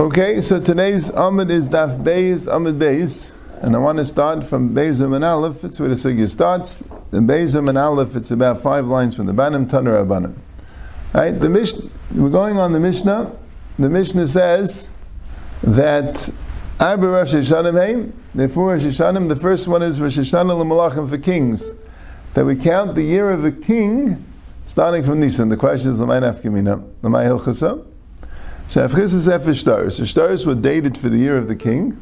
Okay, so today's Amid is Daf Beis, Amid Beis, and I want to start from Beis and Aleph. It's where the Sugya starts. In Beis and Aleph, it's about five lines from the Banim Tanur Abanim. Right, the Mishnah. We're going on the Mishnah. The Mishnah says that Arba Rosh Hashanah the four Rosh the first one is Rosh Hashanah for kings. That we count the year of a king starting from Nisan. The question is, the L'may Nafkamina, L'may Hilchasa. So Afchis is Efer Shtaris. The Shtaris were dated for the year of the king,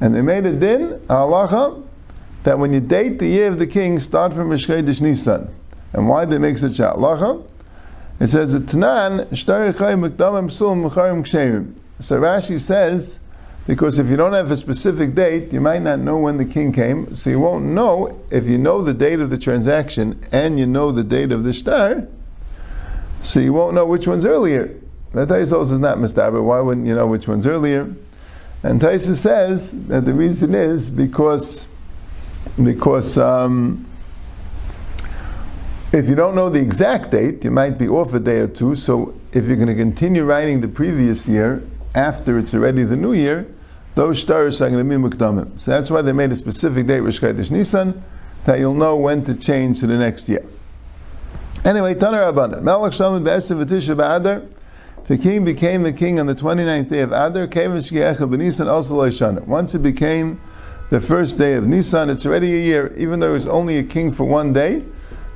and they made a din, halacha, that when you date the year of the king, start from Mishkedish Nisan. And why they make such a halacha? It says Tanan. So Rashi says, because if you don't have a specific date, you might not know when the king came, so you won't know if you know the date of the transaction and you know the date of the shtar, so you won't know which one's earlier. Now Taisos is not mistaber. Why wouldn't you know which one's earlier? And Taisos says that the reason is because because um, if you don't know the exact date, you might be off a day or two. So if you're going to continue writing the previous year after it's already the new year, those shtars are going to be mukdamim. So that's why they made a specific date, Rosh Chodesh Nisan, that you'll know when to change to the next year. Anyway, Tanar Abanah. Melech Shamid Be'esav V'tisha Ba'adar. The king became the king on the 29th day of Adar, came Nisan also Once it became the first day of Nisan, it's already a year, even though it was only a king for one day.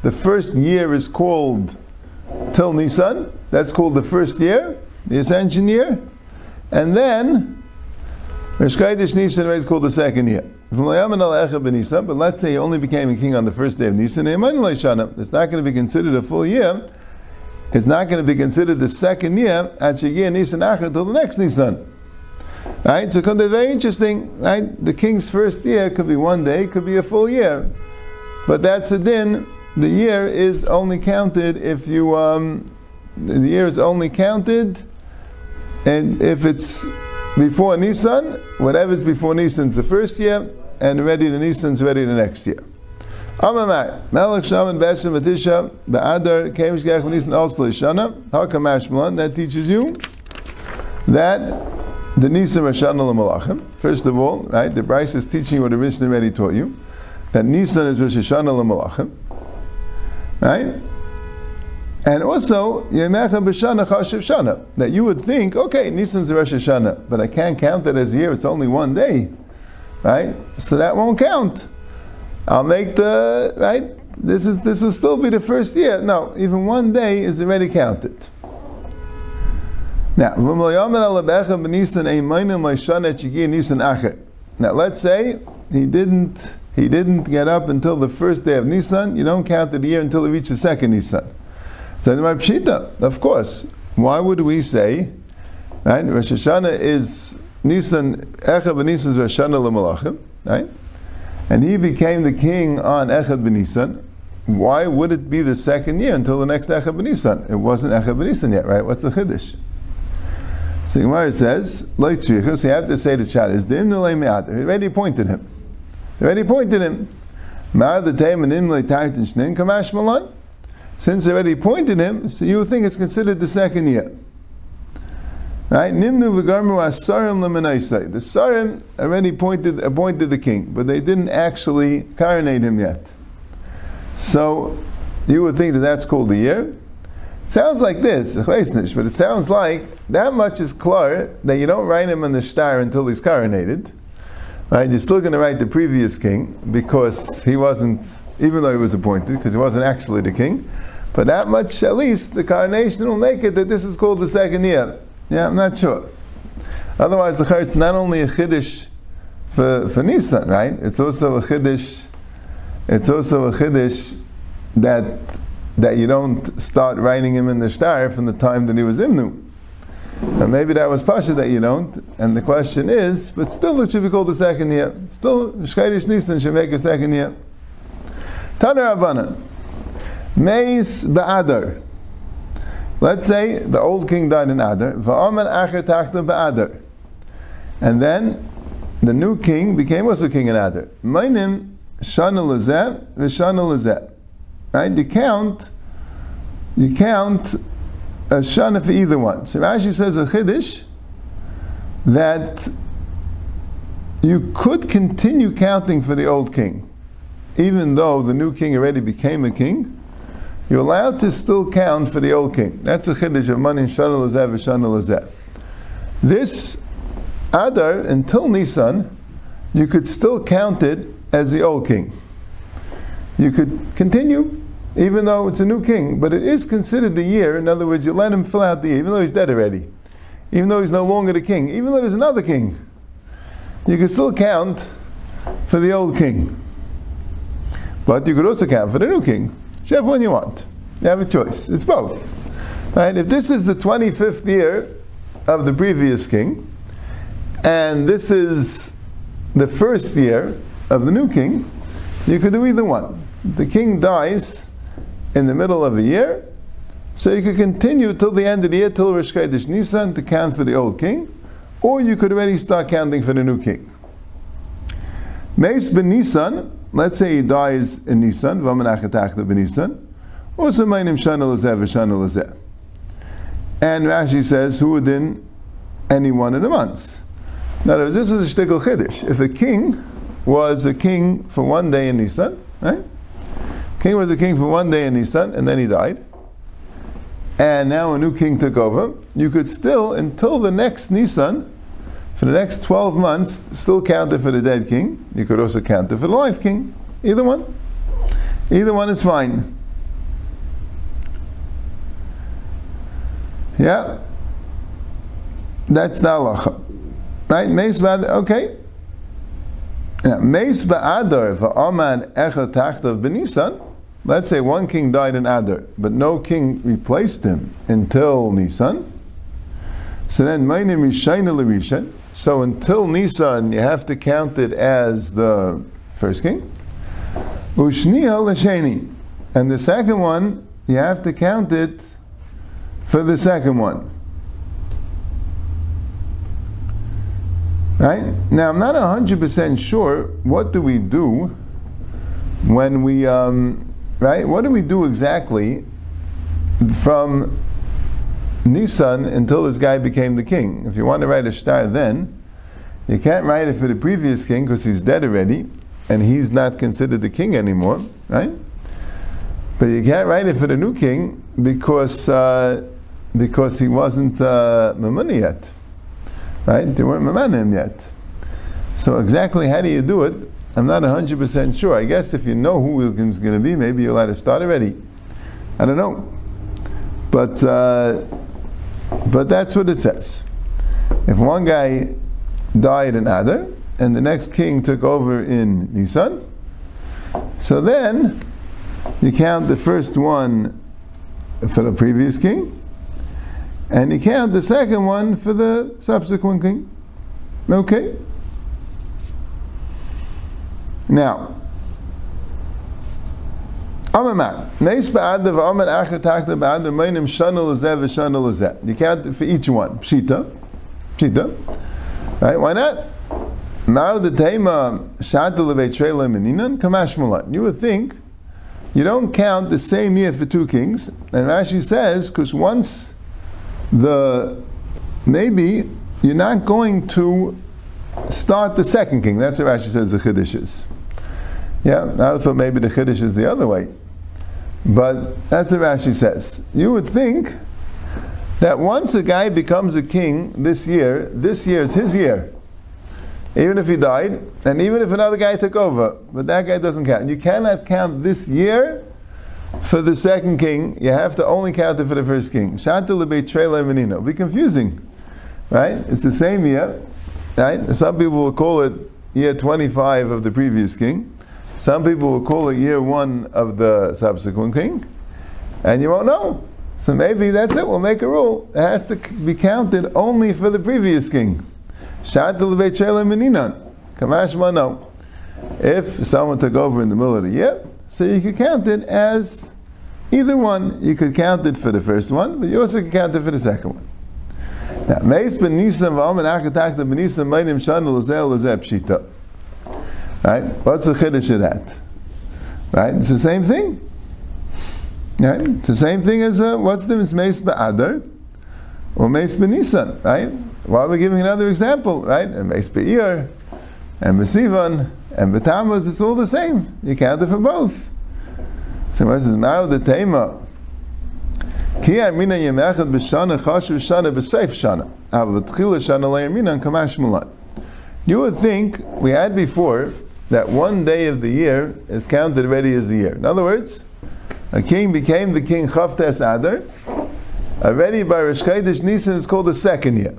The first year is called till Nisan, that's called the first year, the ascension year. And then, Rosh Nisan is called the second year. But let's say he only became a king on the first day of Nisan, it's not going to be considered a full year it's not going to be considered the second year at Shigir Nisan Achar until the next Nisan. Right? So it's very interesting, right? The king's first year could be one day, could be a full year. But that's a din. The year is only counted if you, um, the year is only counted, and if it's before Nisan, whatever's before Nisan's the first year, and ready to Nisan's ready the next year. Amamai, Melech Shaman Besim Batisha, Be'adar, Kemish Gach Nisan also Lishana, Hakam Ashmalan, that teaches you that the Nisan Rashana Malachim. First of all, right, the Brisa is teaching what the Mishnah already taught you, that Nisan is Rosh Hashanah Malachim, right? And also, Yemecha B'Shana Chashiv Shana, that you would think, okay, Nisan's Rosh Hashanah, but I can't count that as a year, it's only one day, right? So that won't count. I'll make the right. This is this will still be the first year. No, even one day is already counted. Now, now let's say he didn't he didn't get up until the first day of Nisan. You don't count the year until he reaches the second Nisan. So the Pshita, of course. Why would we say right? Rosh Hashanah is Nisan Echav Nisan is Rosh Hashanah right? and he became the king on Echad Benisan, why would it be the second year until the next Echad Benisan? It wasn't Echad Benisan yet, right? What's the Chiddush? So Gemara says, so you have to say to Chad, is Imnulei Me'ad. He already pointed him. He already pointed him. Ma'ad the Taim and Tartin Shnin Kamash Malan. Since they already appointed him, so you would think it's considered the second year. Right? Nimnu v'garmu asarim lemenaisai. The sarim already pointed, appointed the king, but they didn't actually coronate him yet. So you would think that that's called a year. It sounds like this, but it sounds like that much is clear that you don't write him on the shtar until he's coronated. Right? You're still going to write the previous king because he wasn't, even though he was appointed, because he wasn't actually the king. But that much, at least, the coronation will make it that this is called the second year. Yeah, I'm not sure. Otherwise, the it's not only a chiddush for, for Nisan, right? It's also a chiddush. It's also a chiddush that that you don't start writing him in the shtar from the time that he was imnu. And maybe that was Pasha that you don't. And the question is, but still it should be called the second year. Still, Shkaidish Nisan should make a second year. Taner Abanan. Meis Ba'adar. Let's say the old king died in Adar, and then the new king became also king in Adar. Mainim shana lazeh v'shana lazeh. Right? You count you count a shana for either one. So Rashi says a chiddush that you could continue counting for the old king, even though the new king already became a king. You're allowed to still count for the old king. That's a chiddush of manim shana lazeh v'shana lazeh. This Adar until Nisan, you could still count it as the old king. You could continue even though it's a new king, but it is considered the year. In other words, you let him fill out the year, even though he's dead already, even though he's no longer the king, even though there's another king, you can still count for the old king. But you could also count for the new king, whichever one you want. You have a choice. It's both. Right? If this is the 25th year of the previous king, and this is the first year of the new king, you could do either one. The king dies in the middle of the year, so you could continue till the end of the year, till Rosh Chodesh Nisan, to count for the old king, or you could already start counting for the new king. Meis ben Nisan, let's say he dies in Nisan, v'amenachetachta ben Nisan, also my meinim shana lazeh v'shana lazeh. And Rashi says, who would in any one of the months. Words, this is a shtickle chiddush. If a king was a king for one day in Nisan, right? King was a king for one day in Nisan, and then he died. And now a new king took over. You could still, until the next Nisan, for the next 12 months, still count it for the dead king. You could also count it for the live king. Either one. Either one is fine. Yeah? That's the halacha. Right? Meis ba'adar, okay. Meis ba'adar va'aman echad tachtav b'nisan. Let's say one king died in Adar, but no king replaced him until Nisan. So then, my name is Shaina Lerishan. So until Nisan, you have to count it as the first king. Ushniya Lasheni. And the second one, you have to count it for the second one. Right? Now, I'm not 100% sure what do we do when we, um, right? What do we do exactly from Nisan until this guy became the king? If you want to write a shtar then, you can't write it for the previous king because he's dead already and he's not considered the king anymore, right? But you can't write it for the new king because, uh, because he wasn't uh, yet right? They weren't mamanim yet. So exactly how do you do it? I'm not 100% sure. I guess if you know who Wilkins is going to be, maybe you'll let it start already. I don't know. But, uh, but that's what it says. If one guy died in Adar, and the next king took over in Nisan, so then you count the first one for the previous king, and you count the second one for the subsequent king. Okay? Now, Amamar, Neis ba'adav amar achar takta ba'adav meinim shana lezeh v'shana lezeh. You count for each one. Pshita. Pshita. Right? Why not? Ma'u the tema shata levetrela meninan kamash mulat. You would think you don't count the same year for two kings. And Rashi says, because once the maybe you're not going to start the second king. That's what Rashi says the Chiddush is. Yeah, I thought maybe the Chiddush is the other way. But that's what Rashi says. You would think that once a guy becomes a king this year, this year is his year. Even if he died, and even if another guy took over, but that guy doesn't count. You cannot count this year for the second king, you have to only count it for the first king. Menino. Be confusing, right? It's the same year, right? Some people will call it year 25 of the previous king. Some people will call it year one of the subsequent king, and you won't know. So maybe that's it. We'll make a rule. It has to be counted only for the previous king. Shanta lebeitrela menino. Kamash no. If someone took over in the middle of the year, so you could count it as either one. You could count it for the first one, but you also could count it for the second one. Now, Meis ben Nisan v'alman akatak the ben Nisan meinim shan l'zeh l'zeh pshita. Right? What's the chiddush of that? Right? It's the same thing. Right? It's the same thing as uh, what's the Meis Ba'adar or Meis B'Nisan, right? Why are we giving another example, right? And Meis and B'Sivan and B'Tamaz, it's all the same. You count it for both. So what says, Mao the Tema. Ki amina yemechad b'shana chashuv shana b'seif shana. Av l'tchila shana and kamash mulan. You would think, we had before, that one day of the year is counted already as the year. In other words, a king became the king Chavtes Adar. Already by Rosh Chodesh Nisan is called the second year.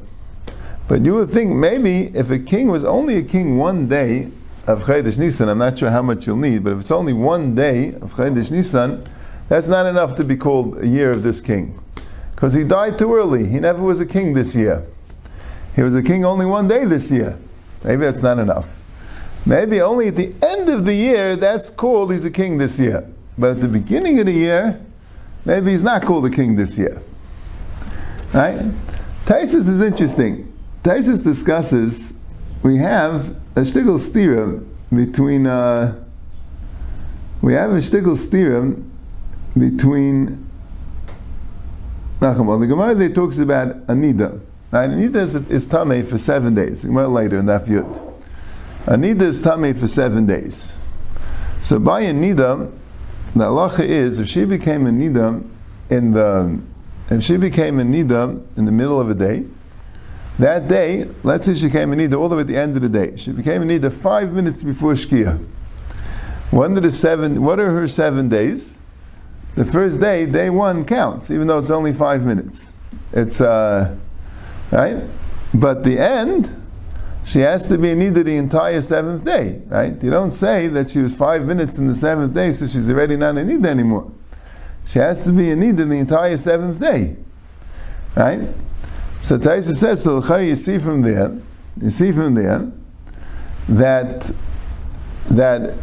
But you would think maybe if a king was only a king one day of Chodesh Nisan, I'm not sure how much you'll need, but if it's only one day of Chodesh Nisan, that's not enough to be called a year of this king. Because he died too early. He never was a king this year. He was a king only one day this year. Maybe that's not enough. Maybe only at the end of the year, that's called he's a king this year. But at the beginning of the year, maybe he's not called a king this year. Right? Taisus is interesting. Taisus discusses we have a shtigel stira between uh, we have a shtigel stira between Nachum. The Gemara there talks about Anida. Right? Anida is, is tame for seven days. Gemara later in that yud. nida is tame for seven days. So by a nida, the halacha is if she became a nida in the if she became a nida in the middle of a day, that day, let's say she became a nida all the way at the end of the day. She became a nida five minutes before Shkia. One of the seven, what are her seven days? The first day, day one counts, even though it's only five minutes. It's uh, right, but the end, she has to be a nida the entire seventh day, right? You don't say that she was five minutes in the seventh day, so she's already not a nida anymore. She has to be a nida the entire seventh day, right? So Taisa says, so you see from there, you see from there that that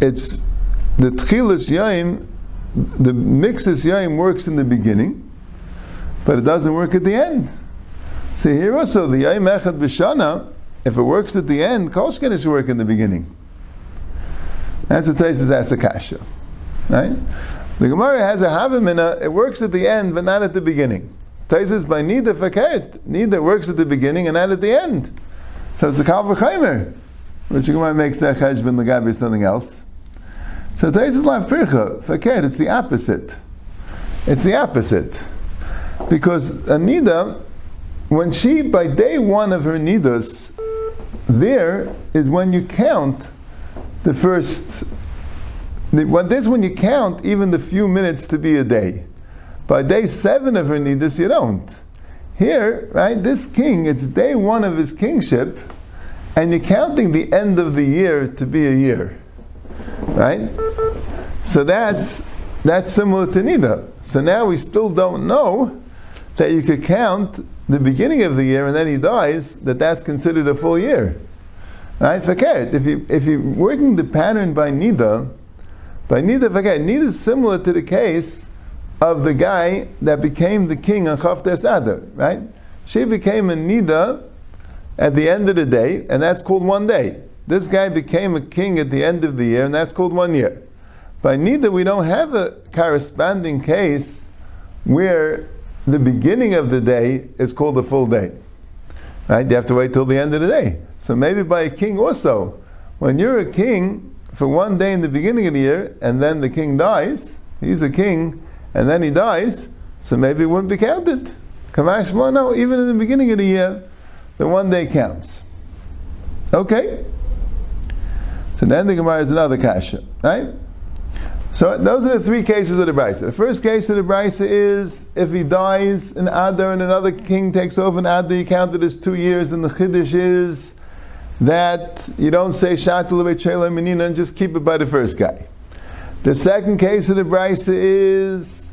it's the tchilas yaim, the mixus yaim works in the beginning, but it doesn't work at the end. See here also the yaim echad b'shana if it works at the end, Kolshkin should work in the beginning. That's what Taisus a kasha. Right? The Gemara has a havamina, it works at the end, but not at the beginning. Taisus by Nida Fakert, Nida works at the beginning and not at the end. So it's a Kal V'chaimer, which the Gemara makes that Cheshbin Lagabi something else. So Taisus Lav Pircha, Fakert, it's the opposite. It's the opposite. Because a Nida, when she, by day one of her Nidas, there is when you count the first. The, when, this when you count even the few minutes to be a day. By day seven of her nidus, you don't. Here, right, this king, it's day one of his kingship, and you're counting the end of the year to be a year. Right? So that's that's similar to Nida. So now we still don't know that you could count the beginning of the year and then he dies, that that's considered a full year. Right? Forget if you if you're working the pattern by nida, by nida forget nida is similar to the case of the guy that became the king on Chavtes Adar, right? She became a nida at the end of the day, and that's called one day. This guy became a king at the end of the year, and that's called one year. By nida, we don't have a corresponding case where the beginning of the day is called a full day. Right? You have to wait till the end of the day. So maybe by a king also. When you're a king for one day in the beginning of the year, and then the king dies, he's a king, and then he dies, so maybe it wouldn't be counted. Kamash no, even in the beginning of the year, the one day counts. Okay? So then the Gemara is another kasha, right? So those are the three cases of the Brisa. The first case of the Brisa is if he dies in Adar and another king takes over in Adar, you count it as two years, and the Chiddush is that you don't say Shatul Menina and just keep it by the first guy. The second case of the Brisa is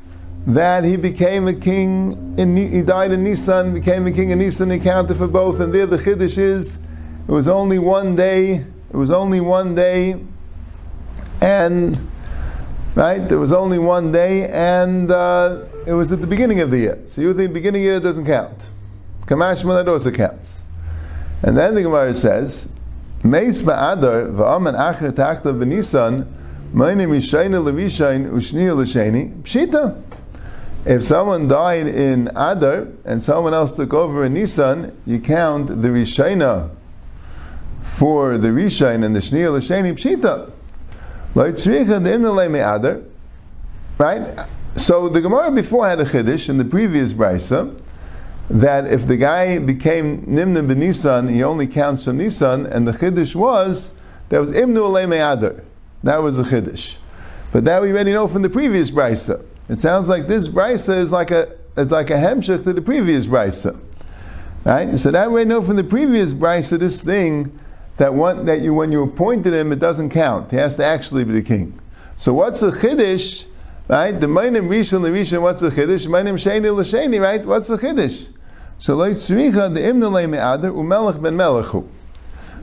that he became a king, in, he died in Nisan, became a king in Nisan, he counted for both, and there the Chiddush is it was only one day, it was only one day, and Right? There was only one day, and uh, it was at the beginning of the year. So you think beginning of the year doesn't count. Kamash that also counts. And then the Gemara says, Meis ba'adar v'amen acher My name is Shaina Levishain Ushnia Lashani. Pshita. If someone died in Adar and someone else took over in Nisan, you count the Rishaina for the Rishain and the Shnia Lashani Pshita. Right? So the Gemara before had a Chiddush in the previous Brisa that if the guy became Nimna Benisan, he only counts from Nisan, and the Chiddush was there was Imnu Me'adar. That was the Chiddush. But that we already know from the previous Brisa. It sounds like this brisa is like a is like a hemshech to the previous brisa, right? So that we know from the previous brisa this thing that one that you when you appointed him it doesn't count. He has to actually be the king. So what's the chiddush? Right? The Mainim Rishon Rishon, what's the Chiddush? Mainim Sheni L'Sheni, right? What's the Chiddush? So Lo Tzricha, the Imna Le Me'adar, Umelech Ben Melechu.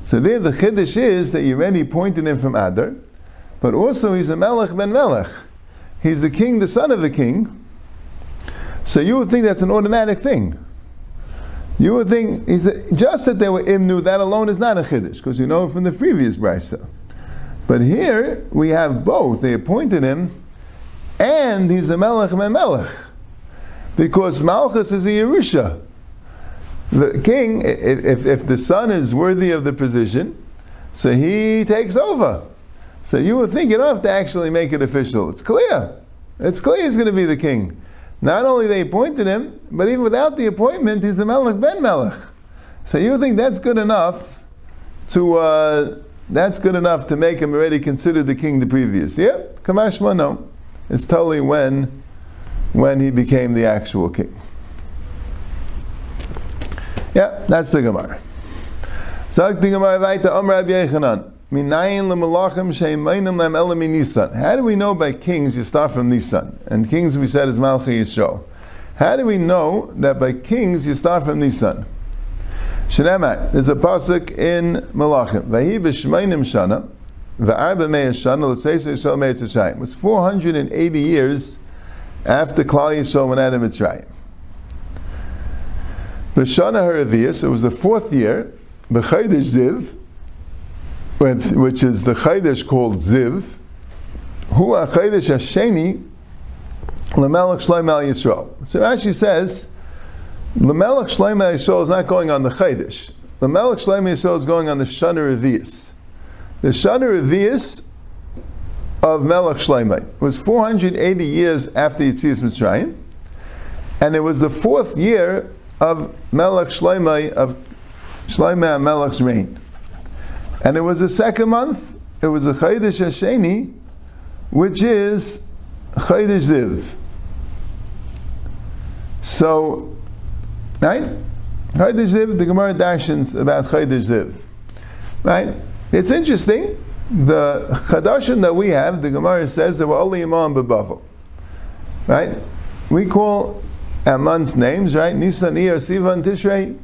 So there the Chiddush is that you already pointed him from Adar, but also he's a Melech Ben Melech. He's the king, the son of the king. So you would think that's an automatic thing. You would think he's just that they were imnu, that alone is not a chiddush, because you know from the previous brisa. But here we have both. They appointed him, and he's a melech melech, because Malchus is a Yerusha. The king, if, if the son is worthy of the position, so he takes over. So you would think you don't have to actually make it official. It's clear. It's clear he's going to be the king. Not only they appointed him, but even without the appointment, he's a Melech ben Melech. So you think that's good enough to uh, that's good enough to make him already considered the king the previous. Yeah, Kamashma no. It's totally when when he became the actual king. Yeah, that's the Gemara. Sagt the Gemara weiter, Amr Rabbi Yechanan. How do we know by kings you start from Nisan? And kings we said is Malchi Yisro. How do we know that by kings you start from Nisan? Shnemat, there's a pasuk in Malachim. Vahi b'shmeinim shana, v'arba me'er shana, say Yisrael me'er tzayim. It was 480 years after Klal Yisrael went out of Mitzrayim. B'shana haravias, it was the fourth year, b'chaydish ziv, which is the Chaydesh called Ziv, who a Chaydesh Hasheni, Lamelech Shleim Al Yisrael. So Rashi says, Lamelech Shleim Al Yisrael is not going on the Chaydesh. Lamelech Shleim Al Yisrael is going on the Shana Revius. The Shana Revius of Melech Shleimai was 480 years after Yitzias Mitzrayim, and it was the fourth year of Melech Shleimai of Shleimai Melech's reign. And it was the second month, it was a Chaydish Hasheni, which is Chaydish Ziv. So, right? Chaydish Ziv, the Gemara dashens about Chaydish Ziv. Right? It's interesting. The Chadashim that we have, the Gemara says there were only Imam Babavel. Right? We call our months names, right? Nisan, Iyar, Sivan, Tishrei.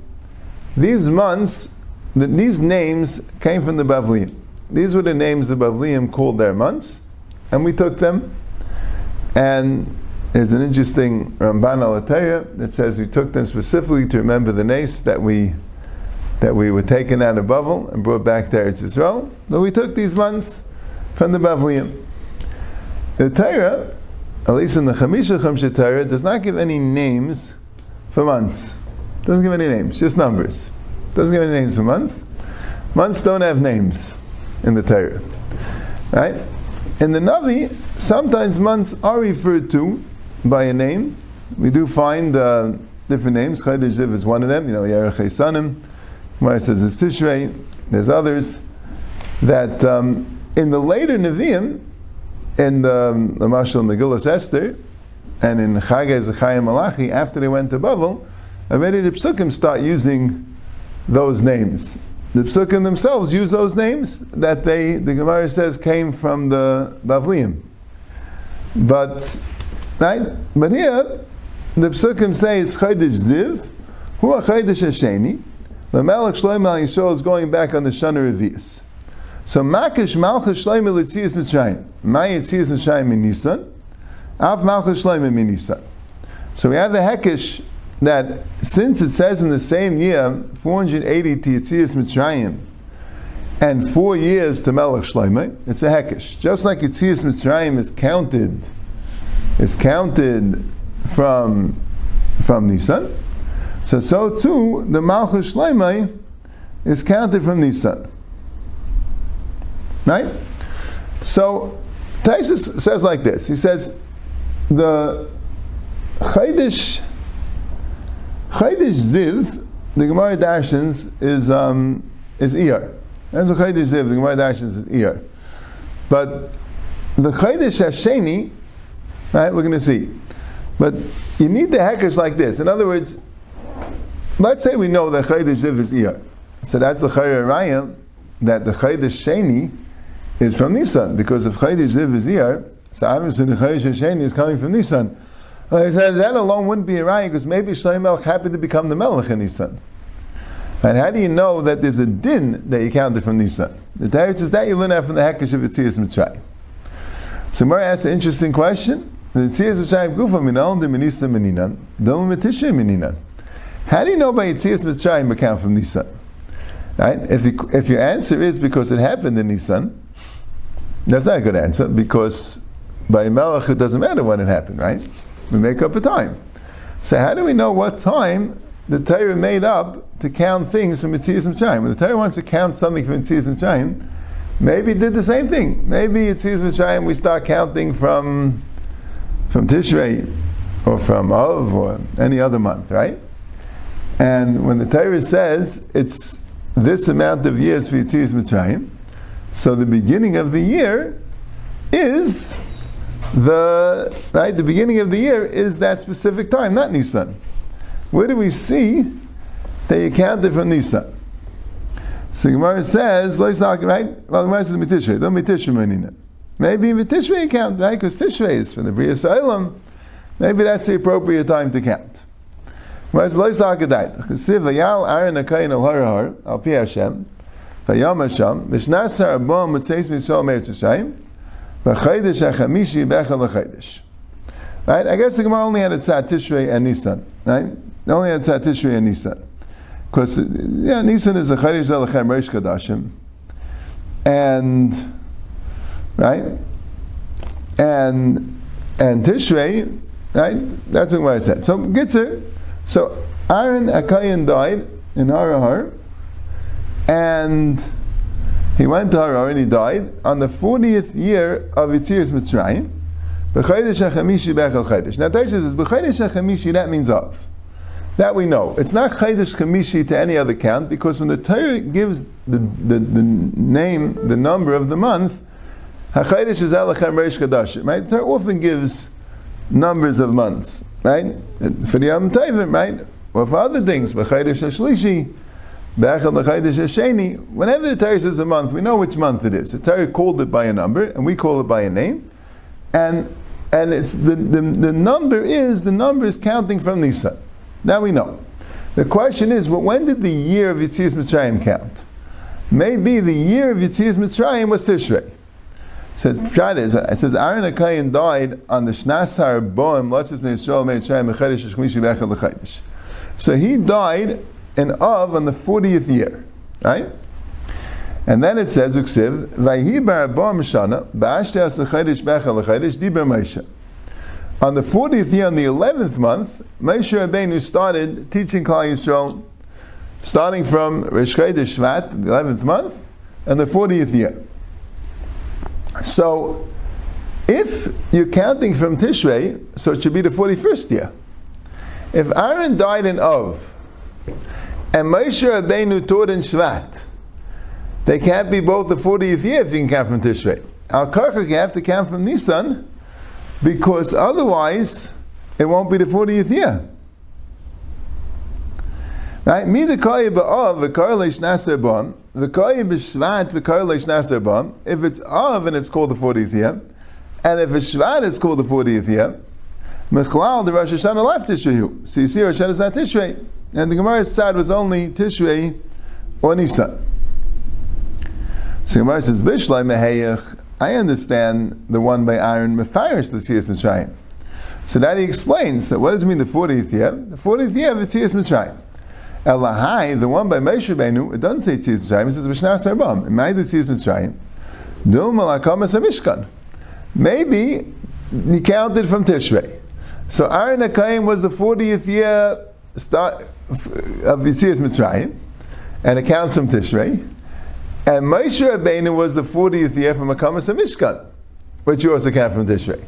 These months these names came from the Bavliim. These were the names the Bavliim called their months, and we took them. And there's an interesting Ramban al that says we took them specifically to remember the nace that we that we were taken out of Bavel and brought back to Eretz Yisrael. So we took these months from the Bavliim. The Torah, at least in the Chamisha Chumsha Torah, does not give any names for months. Doesn't give any names, just numbers. Doesn't give any names for months. Months don't have names in the Torah. Right? In the Navi, sometimes months are referred to by a name. We do find uh, different names. Chodesh is one of them. You know, Yerech Sanim. It says it's Tishrei. There's others that um, in the later Nevi'im, in the, um, the Esther, and in Chagay Zechayim Malachi, after they went to Babel, already the Psukim start using those names. The psukim themselves use those names that they, the Gemara says, came from the Bavliim. But, right? But here, the psukim say it's Chaydish Ziv, who are Chaydish Hasheni. The Malach Shloim Al Yisrael is going back on the Shana Revius. So Makish Malchus Shloim Elitzias Mitzrayim. My Yitzias Mitzrayim in. Av Malchus Shloim in. So we have the Hekish that since it says in the same year, 480 to Mitzrayim, and four years to Melech Shloimeh, it's a Hekesh. Just like Yitzias Mitzrayim is counted, is counted from, from Nisan, so so too the Malchus Shloimeh is counted from Nisan. Right? So Taisus says like this. He says the Chaydish Chaydish Ziv, the Gemara Dashins is um, is Iyar. That's the Chaydish Ziv, the Gemara Dashins is Iyar. But the Chaydish Hasheni, right, we're going to see. But you need the hekesh like this. In other words, let's say we know that Chaydish Ziv is Iyar. So that's the Chayr Raya, that the Chaydish Sheni is from Nisan, because if Chaydish Ziv is Iyar, so obviously the Chaydish Sheni is coming from Nisan. Uh, that alone wouldn't be a raya because maybe Shlomo happened to become the Melech in Nisan. And how do you know that there's a din that you counted from Nisan? The Torah says that you learn that from the Hekesh of Yitzias Mitzrayim. So Mara asked an interesting question. Meninan. How do you know by Yitzias Mitzrayim account from Nisan? Right? If, the, if your answer is because it happened in Nisan, that's not a good answer because by Melech it doesn't matter when it happened, right? We make up a time. So how do we know what time the Torah made up to count things from Yitzias Mitzrayim? When the Torah wants to count something from Yitzias Mitzrayim, maybe it did the same thing. Maybe Yitzias Mitzrayim we start counting from from Tishrei or from Av or any other month, right? And when the Torah says it's this amount of years for Yitzias Mitzrayim, so the beginning of the year is the right the beginning of the year is that specific time, not Nisan. Where do we see that you counted from Nisan? So Gemara says, let's not right. Well, Gemara says mitishrei, don't mitishrei Maybe mitishrei count right because tishrei is from the Bria Salem. Maybe that's the appropriate time to count. Let's not gedait. Chesiv vayal Aaron akayin al har al pi Hashem. Vayam Hashem. Mishnasar abom mitzeis misol meir tzayim. V'chaydish hachamishi bechel l'chaydish. Right? I guess the Gemara only had a Tishrei and Nisan. Right? They only had tzat Tishrei and Nisan. Because, yeah, Nisan is a chaydish zelechem reish kadashim. And, right? And, and Tishrei, right? That's what I said. So, Gitzer, so Aaron Akayan died in Harahar, and he went to Harar and he died on the 40th year of Yitzias Mitzrayim. B'chaydesh HaChamishi Bechel Chaydesh. Now Taisha says, B'chaydesh HaChamishi, that means of. That we know. It's not Chaydesh Chamishi to any other count, because when the Torah gives the, the, the name, the number of the month, HaChaydesh is Elechem Reish Kadashim, right? The Torah often gives numbers of months, right? For the Yom Tovim, right? Or for other things, B'chaydesh HaShlishi, Whenever the Torah says a month, we know which month it is. The Torah called it by a number, and we call it by a name. And and it's the, the, the number is the number is counting from Nisan. Now we know. The question is, well, when did the year of Yitzias Mitzrayim count? Maybe the year of Yitzias Mitzrayim was Tishrei. So try this. It says Aaron Akayin died on the Shnasar Boim Latzis Meisrael Meisrael Mechadish Shemishi Bechel So he died in Av on the 40th year, right? And then it says, Uksiv, Vayhi bar mishana, becha l'chadish, diber Moshe. On the 40th year, on the 11th month, Moshe Rabbeinu started teaching Klal Yisrael, starting from Rish Shvat, the 11th month, and the 40th year. So, if you're counting from Tishrei, so it should be the 41st year. If Aaron died in Av, and Moshe Rabbeinu taught in Shvat. They can't be both the 40th year if you can count from Tishrei. Al Karchak, you have to count from Nisan, because otherwise it won't be the 40th year. Right? Mi the koyi ba'av naser b'am v'koyi b'shvat v'koyi leish naser b'am if it's av and it's called the 40th year and if it's shvat it's called the 40th year mechlal the Rosh Hashanah left Tishrei so you see Rosh Hashanah is not Tishrei and the Gemara's side was only Tishrei or Nisan. So Gemara says, Bishlai meheyach, I understand the one by Aaron Mefarish L'Tzias Mitzrayim. So that he explains that what does it mean the 40th year? The 40th year of L'Tzias Mitzrayim. Elahai, the one by Moshe Rabbeinu, it doesn't say Tzias Mitzrayim, it says Vishnas Arbam. It might be Tzias Mitzrayim. Dilma Lakamas Mishkan. Maybe he counted from Tishrei. So Aaron HaKayim was the 40th year start uh, of Yitzias Mitzrayim, and it counts from Tishrei. And Moshe Rabbeinu was the 40th year from Akamas Mishkan, which you also count from Tishrei.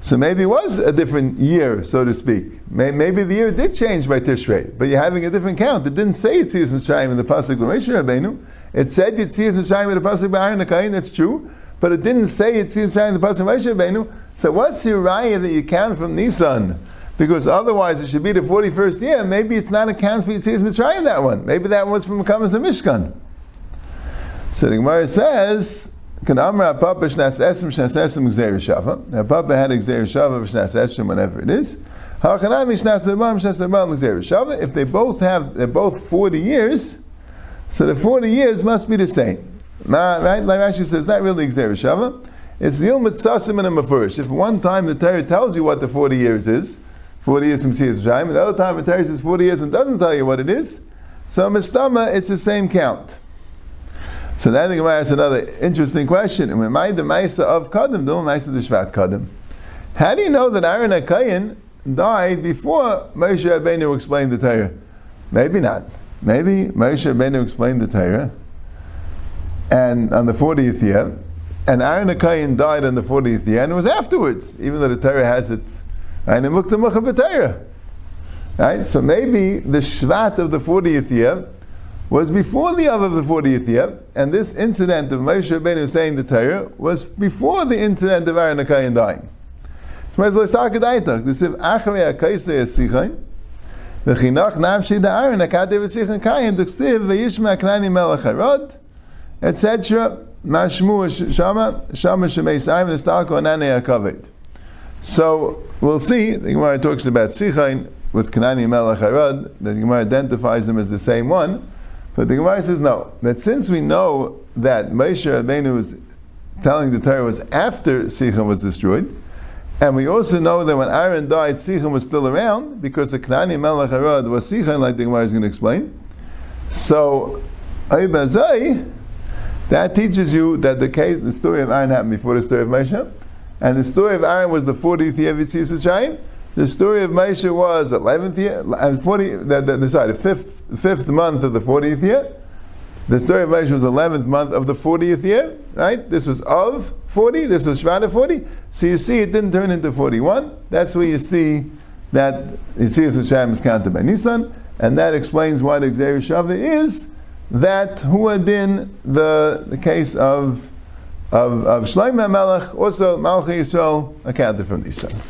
So maybe it was a different year, so to speak. Maybe the year did change by Tishrei, but you're having a different count. It didn't say Yitzias Mitzrayim in the pasuk of Moshe Rabbeinu. It said Yitzias Mitzrayim in the pasuk by Aaron HaKayim. That's true, but it didn't say Yitzias Mitzrayim in the pasuk of Moshe Rabbeinu. So what's your raya that you count from Nisan? Because otherwise it should be the 41st year. Maybe it's not a count for Yitzias Mitzrayim, that one. Maybe that was from Kamas Mishkan. So the Gemara says, Amra Papa Shnas Esrim Shnas Esrim. Papa had Gzeir Shava Shnas Esrim, whenever it is. If they both have, they're both 40 years, so the 40 years must be the same. Right? Like Rashi says, not really Gzeir Shava. It's the Ilmit Sasim and a Mafurish. If one time the Torah tells you what the 40 years is, 40 years from Siyas Shayim, and the other time the Torah says 40 years and doesn't tell you what it is, so Mistama, it's the same count. So then the Gemara asks another interesting question. And remind the Maisa of Kadim, the Maisa the Shvat Kadim. How do you know that Aaron HaKayin died before Moshe Rabbeinu explained the Torah? Maybe not. Maybe Moshe Rabbeinu explained the Torah, and on the 40th year, and Aaron HaKayin died on the 40th year, and it was afterwards, even though the Torah has it. Right? Right? So maybe the Shvat of the 40th year was before the Av of the 40th year, and this incident of Moshe Rabbeinu saying the Torah was before the incident of Aaron HaKayin dying. So let's talk about it. This is Achrei HaKaisei HaSichain, nafshi da Aaron HaKadev HaSichain Kayin, Duksiv V'yishma Knani Melech Harod, etc. Mashmu Shama, Shama Shemei Saim, Nistalko Anane HaKaved. So, we'll see, the Gemara talks about Sichain with Kanani Melech Harad, the Gemara identifies him as the same one, but the Gemara says no, that since we know that Moshe Rabbeinu was telling the Torah was after Sichon was destroyed, and we also know that when Aaron died, Sichon was still around, because the Kanani Melech Harad was Sichon, like the Gemara is going to explain. So, Aybazai, that teaches you that the case, the story of Aaron happened before the story of Moshe, and the story of Aaron was the 40th year of Yitzis Mitzrayim. The story of Moshe was 11th year, and 40, the, the, the, sorry, the fifth, fifth month of the 40th year. The story of Moshe was 11th month of the 40th year, right? This was of 40, this was Shvana 40. So you see, it didn't turn into 41. That's where you see that Yitzis Mitzrayim is counted by Nisan, and that explains why the Gzeir Shava is that Huadin, the, the case of, of, of Shlomo Melech, also Malach Yisrael, accounted from these seven.